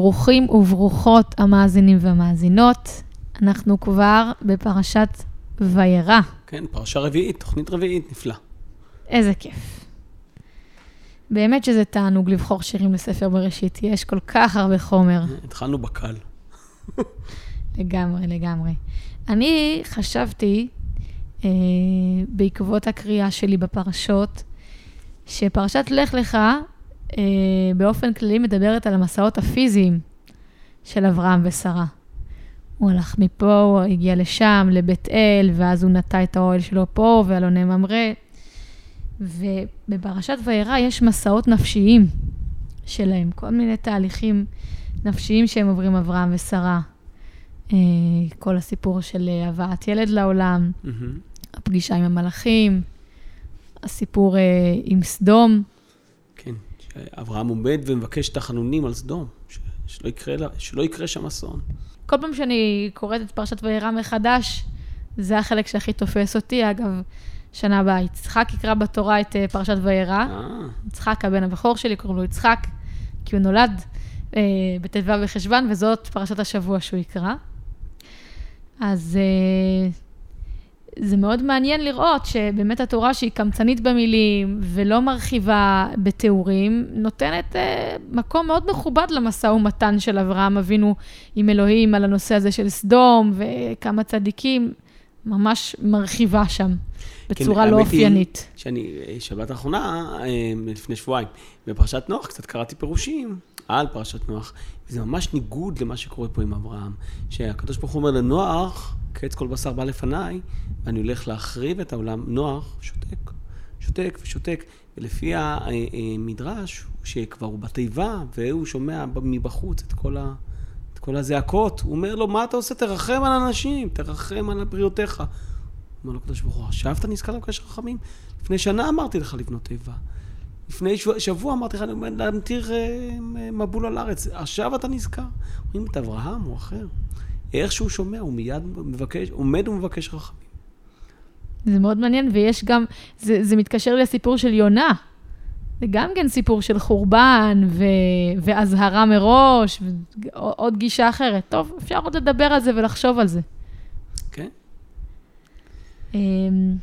ברוכים וברוכות המאזינים והמאזינות. אנחנו כבר בפרשת וירא. כן, פרשה רביעית, תוכנית רביעית, נפלא. איזה כיף. באמת שזה תענוג לבחור שירים לספר בראשית, יש כל כך הרבה חומר. התחלנו בקל. לגמרי, לגמרי. אני חשבתי, אה, בעקבות הקריאה שלי בפרשות, שפרשת לך לך, באופן כללי מדברת על המסעות הפיזיים של אברהם ושרה. הוא הלך מפה, הוא הגיע לשם, לבית אל, ואז הוא נטע את האוהל שלו פה, ואלוני ממרא. ובפרשת וירא יש מסעות נפשיים שלהם, כל מיני תהליכים נפשיים שהם עוברים אברהם ושרה. אה, כל הסיפור של הבאת ילד לעולם, מהמם. הפגישה עם המלאכים, הסיפור אה, עם סדום. שאברהם עומד ומבקש תחנונים על סדום, שלא יקרה, לה- שלא יקרה שם אסון. כל פעם שאני קוראת את פרשת וירא מחדש, זה החלק שהכי תופס אותי. אגב, שנה הבאה יצחק יקרא בתורה את אה, פרשת וירא. אה, יצחק, הבן הבכור שלי, קוראים לו יצחק, כי הוא נולד אה, בט"ו בחשוון, וזאת פרשת השבוע שהוא יקרא. אז אה, זה מאוד מעניין לראות שבאמת התורה שהיא קמצנית במילים ולא מרחיבה בתיאורים, נותנת אה, מקום מאוד מכובד למשא ומתן של אברהם אבינו עם אלוהים על הנושא הזה של סדום וכמה צדיקים, ממש מרחיבה שם בצורה לא האמת היא אופיינית. שאני, אה, שבת האחרונה, אה, לפני שבועיים, בפרשת נוח, קצת קראתי פירושים על פרשת נוח, וזה ממש ניגוד למה שקורה פה עם אברהם. שהקדוש ברוך הוא אומר לנוח, קץ כל בשר בא לפניי, ואני הולך להחריב את העולם. נוח שותק, שותק ושותק, ולפי המדרש, שכבר הוא בתיבה, והוא שומע מבחוץ את כל ה... את כל הזעקות, הוא אומר לו, מה אתה עושה? תרחם על אנשים, תרחם על בריאותיך. אומר לו הקדוש ברוך הוא, עכשיו אתה נזכר לבקש רחמים? לפני שנה אמרתי לך לבנות תיבה. לפני שבוע, שבוע אמרתי לך להמטיר אה, מבול על הארץ. עכשיו אתה נזכר? אומרים את אברהם, הוא אחר. איך שהוא שומע, הוא מיד מבקש, עומד ומבקש רחמים. זה מאוד מעניין, ויש גם, זה, זה מתקשר לסיפור של יונה. זה גם כן סיפור של חורבן ו, ואזהרה מראש, ועוד גישה אחרת. טוב, אפשר עוד לדבר על זה ולחשוב על זה. כן? אמ,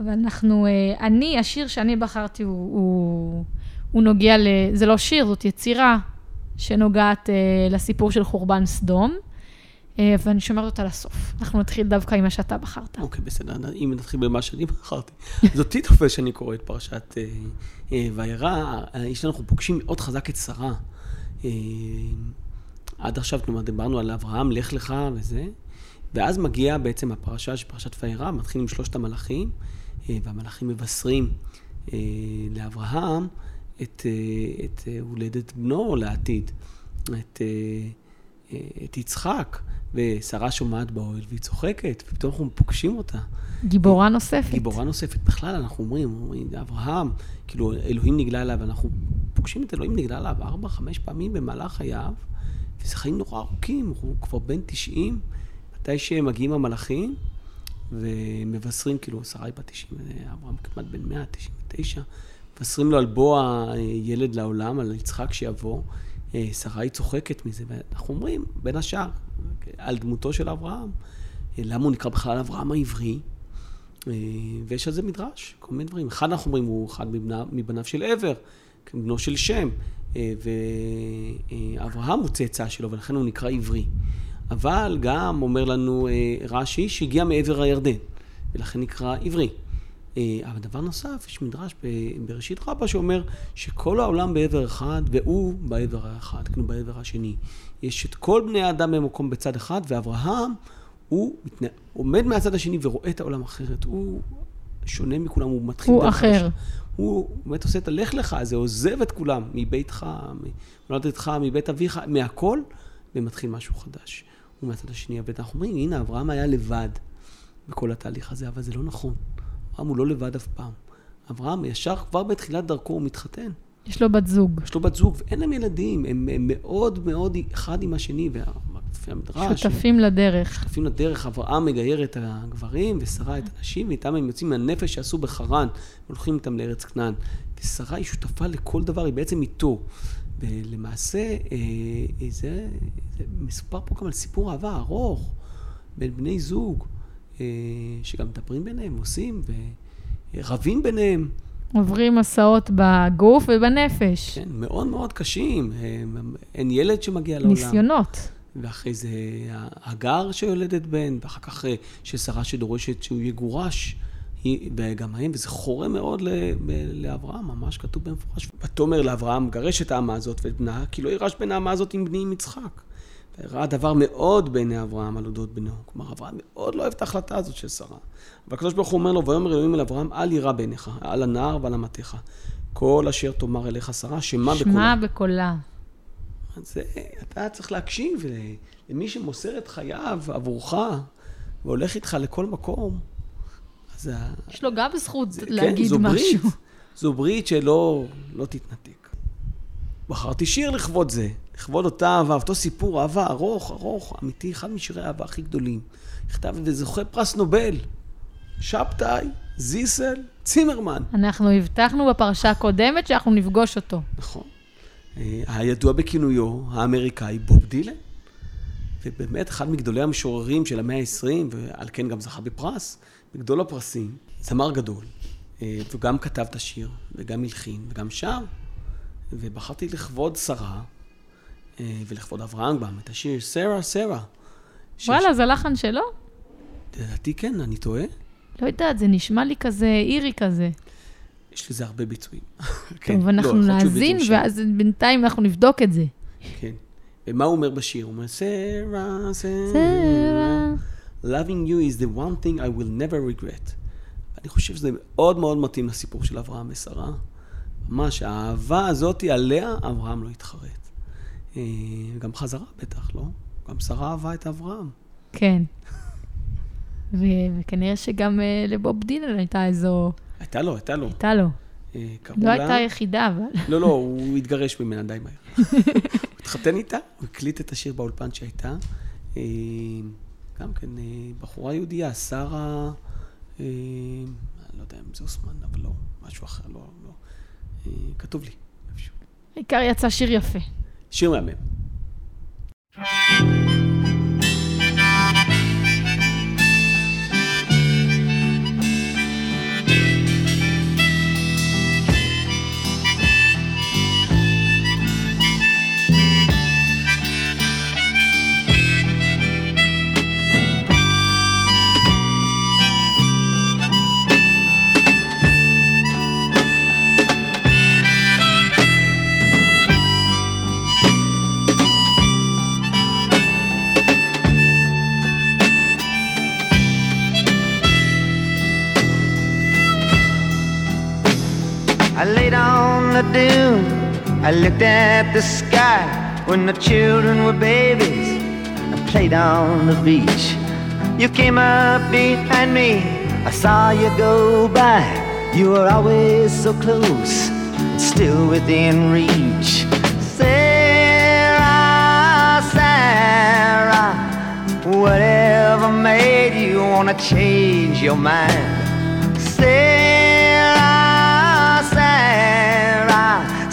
אבל אנחנו, אה, אני, השיר שאני בחרתי הוא, הוא, הוא נוגע ל... זה לא שיר, זאת יצירה שנוגעת אה, לסיפור של חורבן סדום, אה, ואני שומרת אותה לסוף. אנחנו נתחיל דווקא עם מה שאתה בחרת. אוקיי, בסדר, אם נתחיל במה שאני בחרתי. אז אותי תופס שאני קורא את פרשת וירא, יש לנו, פוגשים מאוד חזק את שרה. עד עכשיו, כלומר, דיברנו על אברהם, לך לך וזה, ואז מגיעה בעצם הפרשה של פרשת וירא, מתחיל עם שלושת המלאכים, והמלאכים מבשרים אה, לאברהם את, אה, את אה, הולדת בנו לעתיד, את, אה, אה, את יצחק. ושרה שומעת באוהל והיא צוחקת, ופתאום אנחנו פוגשים אותה. גיבורה נוספת. גיבורה נוספת. בכלל, אנחנו אומרים, אומרים, אברהם, כאילו, אלוהים נגלה אליו, אנחנו פוגשים את אלוהים נגלה אליו ארבע, חמש פעמים במהלך חייו, וזה חיים נורא ארוכים, הוא כבר בן 90, מתי שמגיעים המלאכים, ומבשרים, כאילו, שרה היא בת 90, אברהם כמעט בן 100, 99, מבשרים לו על בוא הילד לעולם, על יצחק שיבוא. שרה היא צוחקת מזה, ואנחנו אומרים, בין השאר, על דמותו של אברהם. למה הוא נקרא בכלל אברהם העברי? ויש על זה מדרש, כל מיני דברים. אחד אנחנו אומרים, הוא אחד מבניו של עבר, בנו של שם, ואברהם הוא צאצא שלו, ולכן הוא נקרא עברי. אבל גם אומר לנו רש"י שהגיע מעבר הירדן, ולכן נקרא עברי. אבל דבר נוסף, יש מדרש בראשית רבה שאומר שכל העולם בעבר אחד, והוא בעבר האחד, כאילו בעבר השני. יש את כל בני האדם במקום בצד אחד, ואברהם, הוא מתנה... עומד מהצד השני ורואה את העולם אחרת. הוא שונה מכולם, הוא מתחיל... הוא אחר. חדשה. הוא באמת עושה את הלך לך הזה, עוזב את כולם, מביתך, מולדתך, מבית אביך, מהכל, ומתחיל משהו חדש. הוא מהצד השני, ואנחנו אומרים, הנה, אברהם היה לבד בכל התהליך הזה, אבל זה לא נכון. אברהם הוא לא לבד אף פעם. אברהם ישר כבר בתחילת דרכו הוא מתחתן. יש לו בת זוג. יש לו בת זוג, ואין להם ילדים, הם, הם מאוד מאוד אחד עם השני, ולפי המדרש... שותפים הם, לדרך. שותפים לדרך, אברהם מגייר את הגברים, ושרה את הנשים, ואיתם הם יוצאים מהנפש שעשו בחרן, הולכים איתם לארץ כנען. ושרה היא שותפה לכל דבר, היא בעצם איתו. ולמעשה, אה, אה, זה, זה מסופר פה גם על סיפור אהבה ארוך בין בני זוג, אה, שגם מדברים ביניהם, עושים, ורבים ביניהם. עוברים מסעות בגוף ובנפש. כן, מאוד מאוד קשים. אין ילד שמגיע לעולם. ניסיונות. ואחרי זה הגר שיולדת בן, ואחר כך ששרה שדורשת שהוא יגורש. האם, וזה חורה מאוד לאברהם, ממש כתוב במפורש. ותאמר לאברהם, גרש את האמה הזאת ואת בנה, כי לא יירש בין האמה הזאת עם בני עם יצחק. ראה דבר מאוד בעיני אברהם על אודות בנו. כלומר, אברהם מאוד לא אוהב את ההחלטה הזאת של שרה. אבל הקדוש ברוך הוא אומר לו, ויאמר אלוהים אל אברהם, אל יירא בעיניך, על הנער ועל אמתיך. כל אשר תאמר אליך שרה, שמע בקולה. שמע בקולה. אז אתה צריך להקשיב למי שמוסר את חייו עבורך, והולך איתך לכל מקום. זה... יש לו גם זכות זה, להגיד כן, זו משהו. ברית, זו ברית שלא לא תתנתק. בחרתי שיר לכבוד זה, לכבוד אותה אהבה, אותו סיפור אהבה ארוך, ארוך, אמיתי, אחד משירי האהבה הכי גדולים. נכתב וזוכה פרס נובל, שבתאי, זיסל, צימרמן. אנחנו הבטחנו בפרשה הקודמת שאנחנו נפגוש אותו. נכון. אה, הידוע בכינויו האמריקאי בוב דילן. ובאמת אחד מגדולי המשוררים של המאה ה-20, ועל כן גם זכה בפרס, בגדול הפרסים, זמר גדול, אה, וגם כתב את השיר, וגם הלחין, וגם שר, ובחרתי לכבוד שרה, אה, ולכבוד אברהם גם, את השיר סרה, סרה. וואלה, זה לחן שלו? לדעתי כן, אני טועה. לא יודעת, זה נשמע לי כזה אירי כזה. יש לזה הרבה ביצועים. כן, טוב, אנחנו לא, נאזין, ואז בינתיים אנחנו נבדוק את זה. כן. ומה הוא אומר בשיר? הוא אומר, סרה, סרה. Loving you is the one thing I will never regret. אני חושב שזה מאוד מאוד מתאים לסיפור של אברהם ושרה. ממש, האהבה הזאת עליה אברהם לא התחרט. אה, גם חזרה בטח, לא? גם שרה אהבה את אברהם. כן. וכנראה שגם uh, לבוב דילן הייתה איזו... הייתה לו, הייתה לו. הייתה לו. Uh, לא לה... הייתה יחידה, אבל... לא, לא, הוא התגרש ממנה די מהר. הוא התחתן איתה, הוא הקליט את השיר באולפן שהייתה. גם כן אה, בחורה יהודייה, שרה, אה, אני לא יודע אם זה אוסמן, אבל לא, משהו אחר, לא, לא. אה, כתוב לי. העיקר יצא שיר יפה. שיר מהמם. I looked at the sky when the children were babies and played on the beach. You came up behind me, I saw you go by. You were always so close, still within reach. Sarah, Sarah, whatever made you wanna change your mind?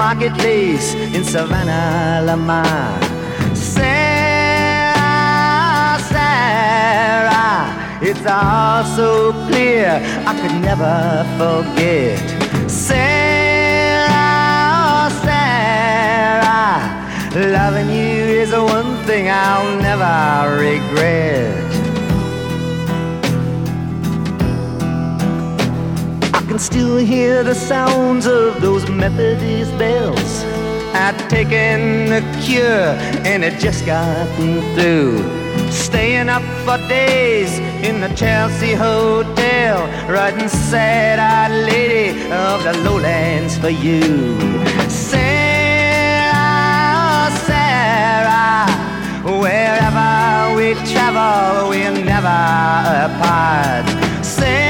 marketplace in Savannah, Lamar. Sarah, Sarah, it's all so clear I could never forget. Sarah, Sarah, loving you is the one thing I'll never regret. Still hear the sounds of those Methodist bells. I'd taken the cure and it just gotten through. Staying up for days in the Chelsea Hotel, writing sad-eyed lady of the lowlands for you. Sarah, Sarah, wherever we travel, we're never apart. Sarah,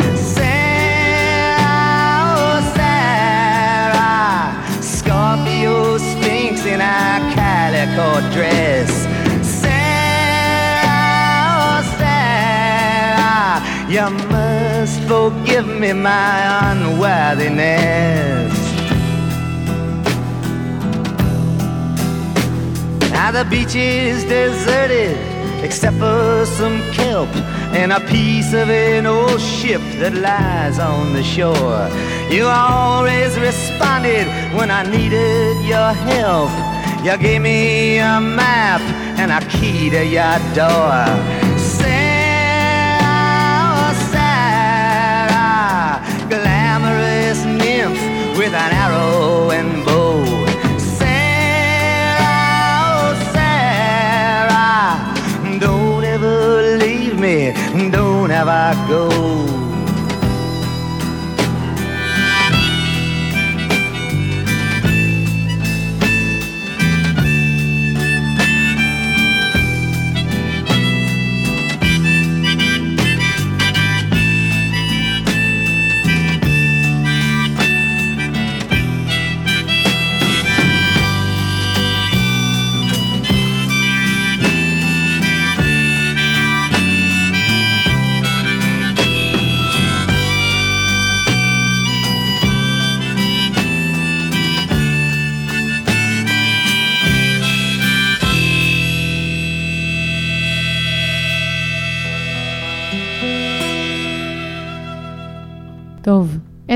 In a calico dress. Sarah, Sarah, you must forgive me my unworthiness. Now the beach is deserted except for some kelp and a piece of an old ship that lies on the shore. You always responded when I needed your help. You gave me a map and a key to your door. I go?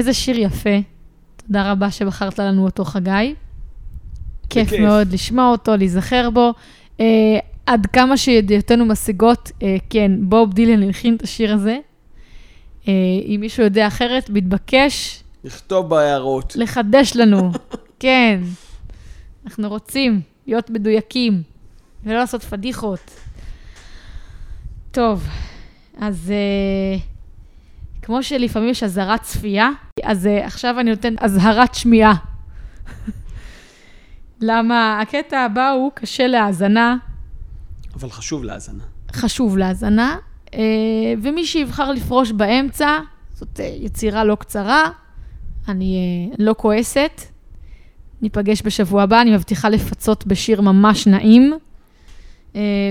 איזה שיר יפה. תודה רבה שבחרת לנו אותו, חגי. כיף. מאוד לשמוע אותו, להיזכר בו. אה, עד כמה שידיעותינו משיגות, אה, כן, בוב דילן הלחין את השיר הזה. אה, אם מישהו יודע אחרת, מתבקש לכתוב בהערות. לחדש לנו. כן, אנחנו רוצים להיות מדויקים ולא לעשות פדיחות. טוב, אז אה, כמו שלפעמים יש אזהרת צפייה, אז אה, עכשיו אני נותן אזהרת שמיעה. למה הקטע הבא הוא קשה להאזנה, אבל חשוב להאזנה. חשוב להאזנה, אה, ומי שיבחר לפרוש באמצע, זאת אה, יצירה לא קצרה, אני לא כועסת. ניפגש בשבוע הבא, אני מבטיחה לפצות בשיר ממש נעים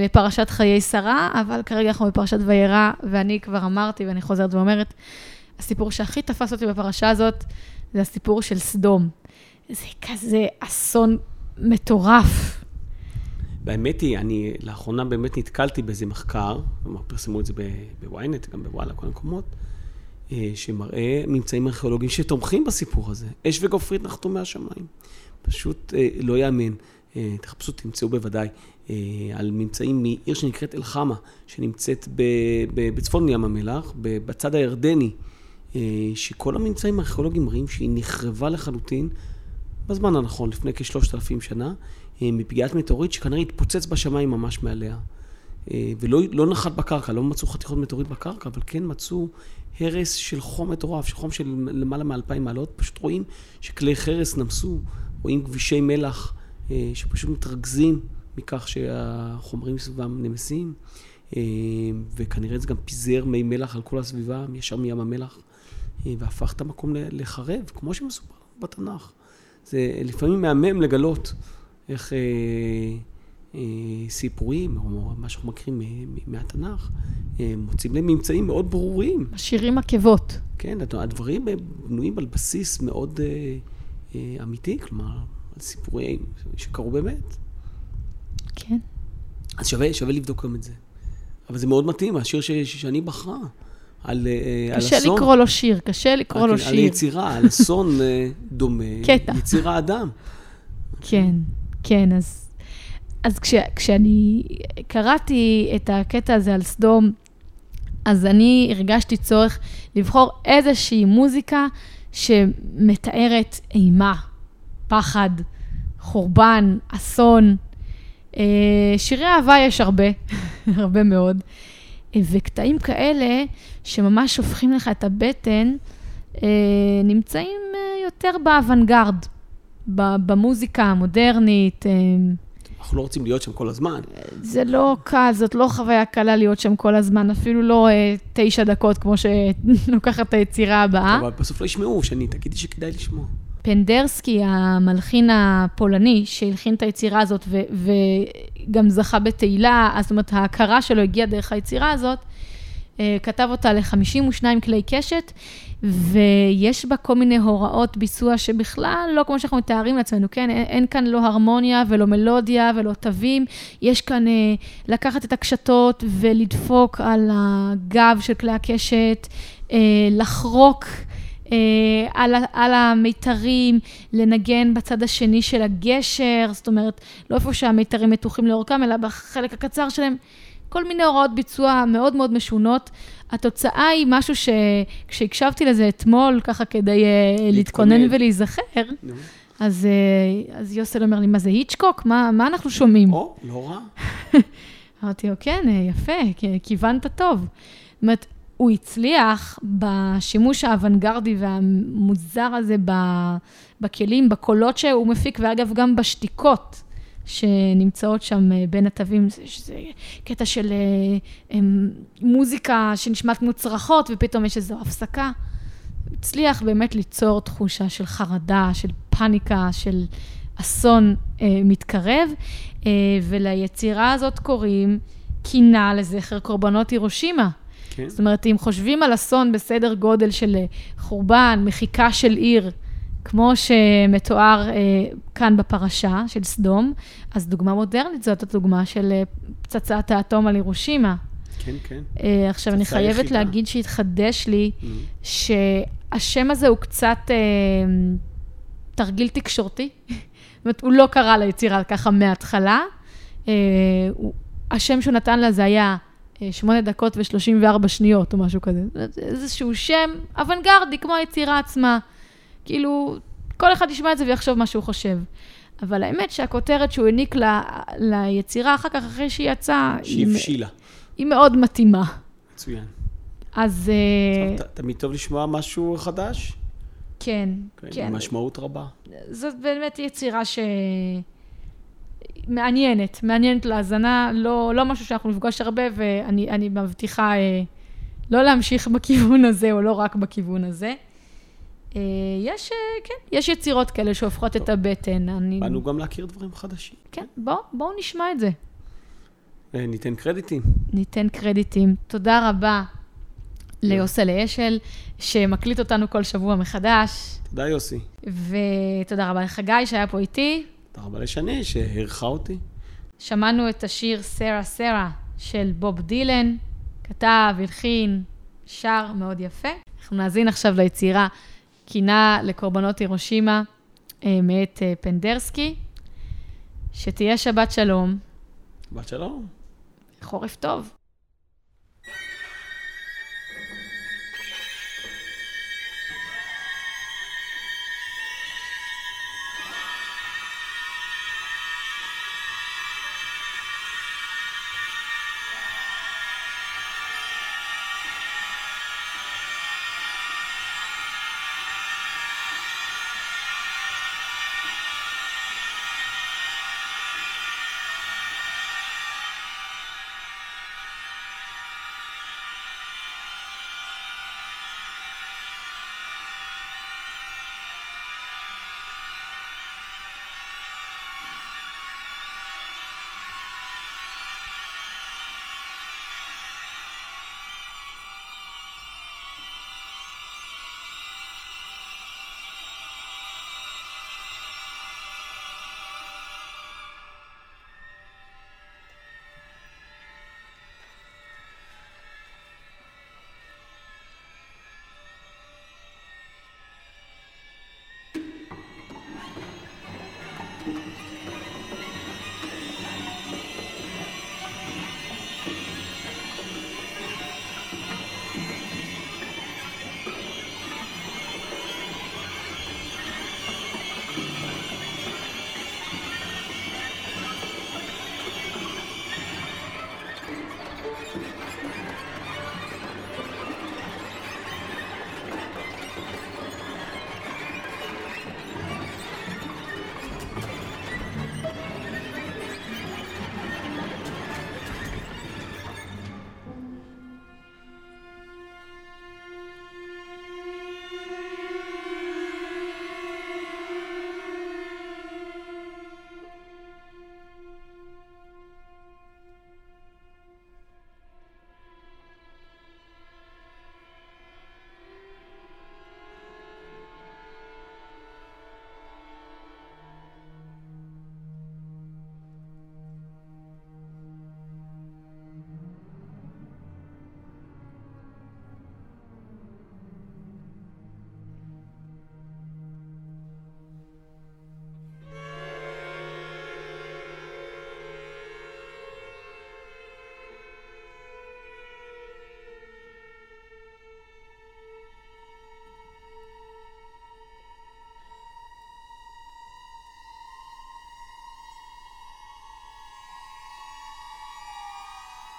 לפרשת חיי שרה, אבל כרגע אנחנו בפרשת וירא, ואני כבר אמרתי, ואני חוזרת ואומרת, הסיפור שהכי תפס אותי בפרשה הזאת, זה הסיפור של סדום. זה כזה אסון מטורף. והאמת היא, אני לאחרונה באמת נתקלתי באיזה מחקר, כלומר פרסמו את זה בוויינט, גם בוואלה, כל המקומות, אה, שמראה ממצאים ארכיאולוגיים שתומכים בסיפור הזה. אש וגופרית נחתו מהשמיים. פשוט אה, לא יאמן. אה, תחפשו, תמצאו בוודאי, על ממצאים מעיר שנקראת אל-חמה, שנמצאת בצפון ים המלח, בצד הירדני, שכל הממצאים הארכיאולוגיים מראים שהיא נחרבה לחלוטין בזמן הנכון, לפני כשלושת אלפים שנה, אה, מפגיעת מטאוריט שכנראה התפוצץ בשמיים ממש מעליה. אה, ולא לא נחת בקרקע, לא מצאו חתיכות מטאוריט בקרקע, אבל כן מצאו הרס של חום מטורף, של חום של למעלה מאלפיים מעלות. פשוט רואים שכלי חרס נמסו, רואים כבישי מלח אה, שפשוט מתרכזים מכך שהחומרים סביבם נמסים, אה, וכנראה זה גם פיזר מי מלח על כל הסביבה, ישר מים המלח, אה, והפך את המקום לחרב, כמו שמסופר בתנ"ך. זה לפעמים מהמם לגלות איך אה, אה, סיפורים, או מה שאנחנו מכירים מהתנ"ך, אה, מוצאים להם ממצאים מאוד ברורים. משאירים עקבות. כן, הד- הדברים בנויים על בסיס מאוד אה, אה, אמיתי, כלומר, על סיפורים שקרו באמת. כן. אז שווה, שווה לבדוק גם את זה. אבל זה מאוד מתאים, השיר ש, שאני בחרה, על, אה, על קשה אסון. לקרוא לו שיר, קשה לקרוא לו על, על שיר. יצירה, על אסון אה, דומה. קטע. יציר האדם. כן, כן, אז, אז כש, כשאני קראתי את הקטע הזה על סדום, אז אני הרגשתי צורך לבחור איזושהי מוזיקה שמתארת אימה, פחד, חורבן, אסון. אה, שירי אהבה יש הרבה, הרבה מאוד. וקטעים כאלה שממש הופכים לך את הבטן, אה, נמצאים אה, יותר באוונגרד, במוזיקה המודרנית. אה, אנחנו לא רוצים להיות שם כל הזמן. זה לא קל, זאת לא חוויה קלה להיות שם כל הזמן, אפילו לא אה, תשע דקות כמו שלוקחת היצירה הבאה. אבל בסוף לא ישמעו, שאני תגידי שכדאי לשמוע. פנדרסקי, המלחין הפולני, שהלחין את היצירה הזאת ו- וגם זכה בתהילה, זאת אומרת, ההכרה שלו הגיעה דרך היצירה הזאת, אה, כתב אותה ל-52 כלי קשת, ויש בה כל מיני הוראות ביצוע שבכלל לא כמו שאנחנו מתארים לעצמנו, כן? אין, אין כאן לא הרמוניה ולא מלודיה ולא תווים, יש כאן אה, לקחת את הקשתות ולדפוק על הגב של כלי הקשת, אה, לחרוק. אה, על, על המיתרים, לנגן בצד השני של הגשר, זאת אומרת, לא איפה שהמיתרים מתוחים לאורכם, אלא בחלק הקצר שלהם. כל מיני הוראות ביצוע מאוד מאוד משונות. התוצאה היא משהו שכשהקשבתי לזה אתמול, ככה כדי אה, להתכונן. ולהיזכר. אז, אה, אז יוסל אומר לי, מה זה היצ'קוק? מה, מה אנחנו שומעים? או, לא רע. אמרתי לו, כן, אה, יפה, כיוונת טוב. זאת אומרת, הוא הצליח בשימוש האוונגרדי והמוזר הזה בכלים, בקולות שהוא מפיק, ואגב, גם בשתיקות שנמצאות שם אה, בין התווים, זה- שזה קטע של אה, em, מוזיקה שנשמעת כמו צרחות, ופתאום יש איזו הפסקה. הוא הצליח באמת ליצור תחושה של חרדה, של פאניקה, של אסון אה, מתקרב, אה, וליצירה הזאת קוראים קינה לזכר קורבנות הירושימה. כן. זאת אומרת, אם חושבים על אסון בסדר גודל של אה, חורבן, מחיקה של עיר, כמו שמתואר אה, כאן בפרשה של סדום, אז דוגמה מודרנית זאת הדוגמה של אה, פצצת האטום על הירושימה. כן, כן. אה, עכשיו, אני חייבת יחידה. להגיד שהתחדש לי נו. שהשם הזה הוא קצת אה, תרגיל תקשורתי. זאת אומרת, הוא לא קרא ליצירה ככה מההתחלה. אה, הוא, השם שהוא נתן לה זה היה אה, שמונה דקות ו-34 שניות או משהו כזה. איזשהו שם אוונגרדי, כמו היצירה עצמה. כאילו, כל אחד ישמע את זה ויחשוב מה שהוא חושב. אבל האמת שהכותרת שהוא העניק ל, ליצירה אחר כך, אחרי שהיא יצאה, היא, שהבשילה. היא מאוד מתאימה. מצוין. אז אה, ת- תמיד טוב לשמוע משהו חדש. כן, כן. כן. עם משמעות רבה. זאת באמת יצירה ש... מעניינת, מעניינת להאזנה, לא, לא משהו שאנחנו נפגוש הרבה, ואני אני מבטיחה אה, לא להמשיך בכיוון הזה, או לא רק בכיוון הזה. אה, יש, אה, כן, יש יצירות כאלה שהופכות את הבטן. אני... באנו גם להכיר דברים חדשים. כן, בואו בוא נשמע את זה. אה, ניתן קרדיטים. ניתן קרדיטים. תודה רבה ליוסל אשל, שמקליט אותנו כל שבוע מחדש, תודה, יוסי. ותודה רבה לחגי שהיה פה איתי. רבה לשני שהערכה אותי. שמענו את השיר סרה סרה של בוב דילן, כתב, הלחין, שר מאוד יפה. אנחנו נאזין עכשיו ליצירה קינה לקורבנות הירושימה אה, מאת אה, פנדרסקי. שתהיה שבת שלום, בת שלום. חורף טוב.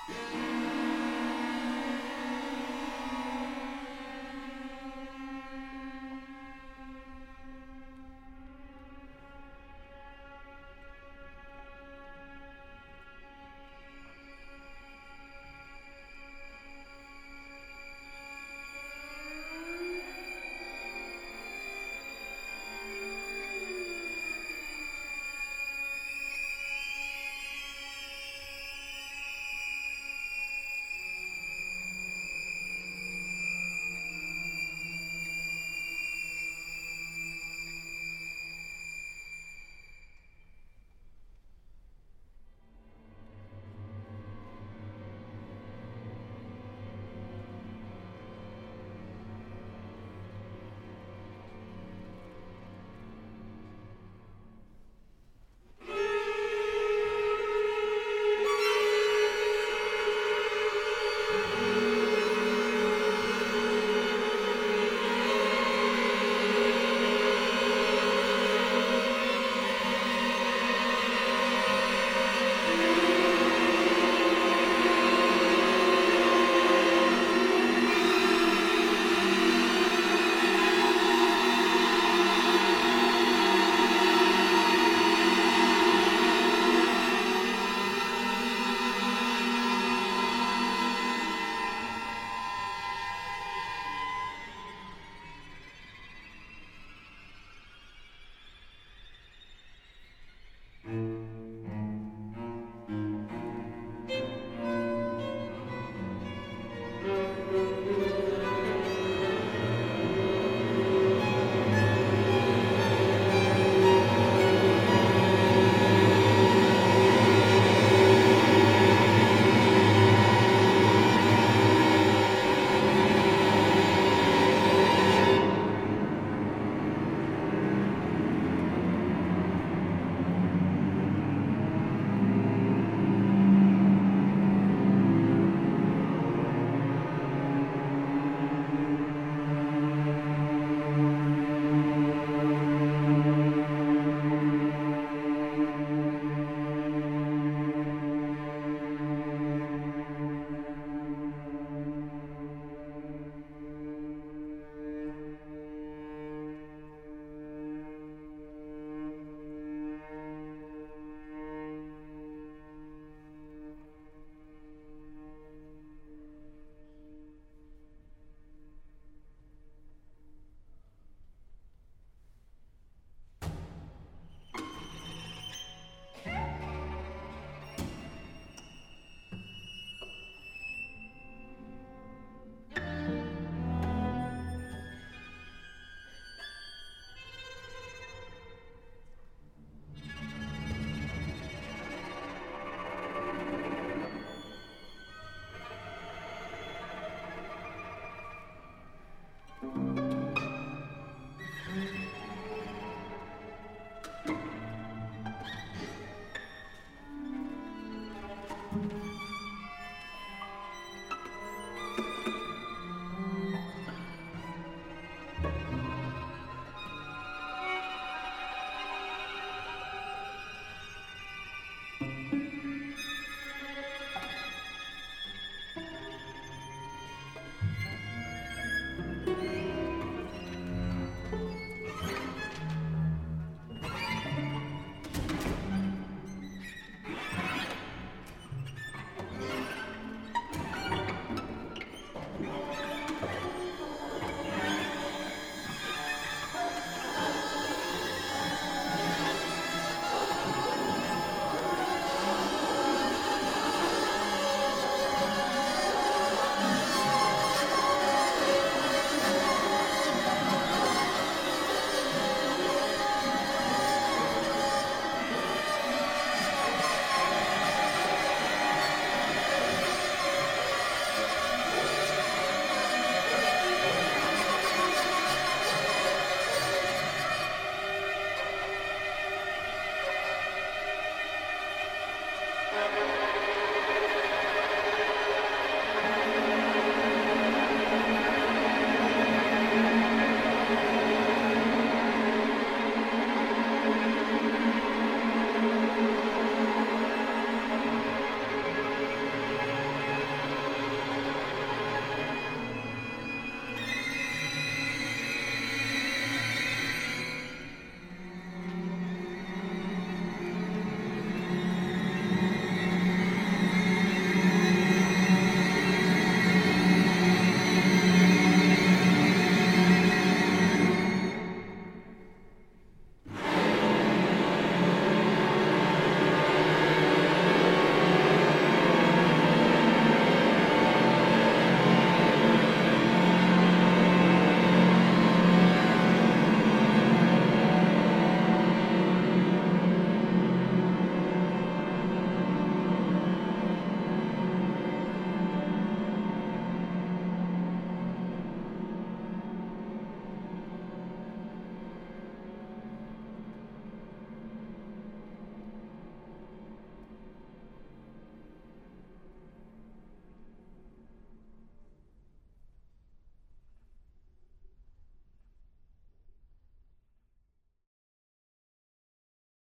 Bye.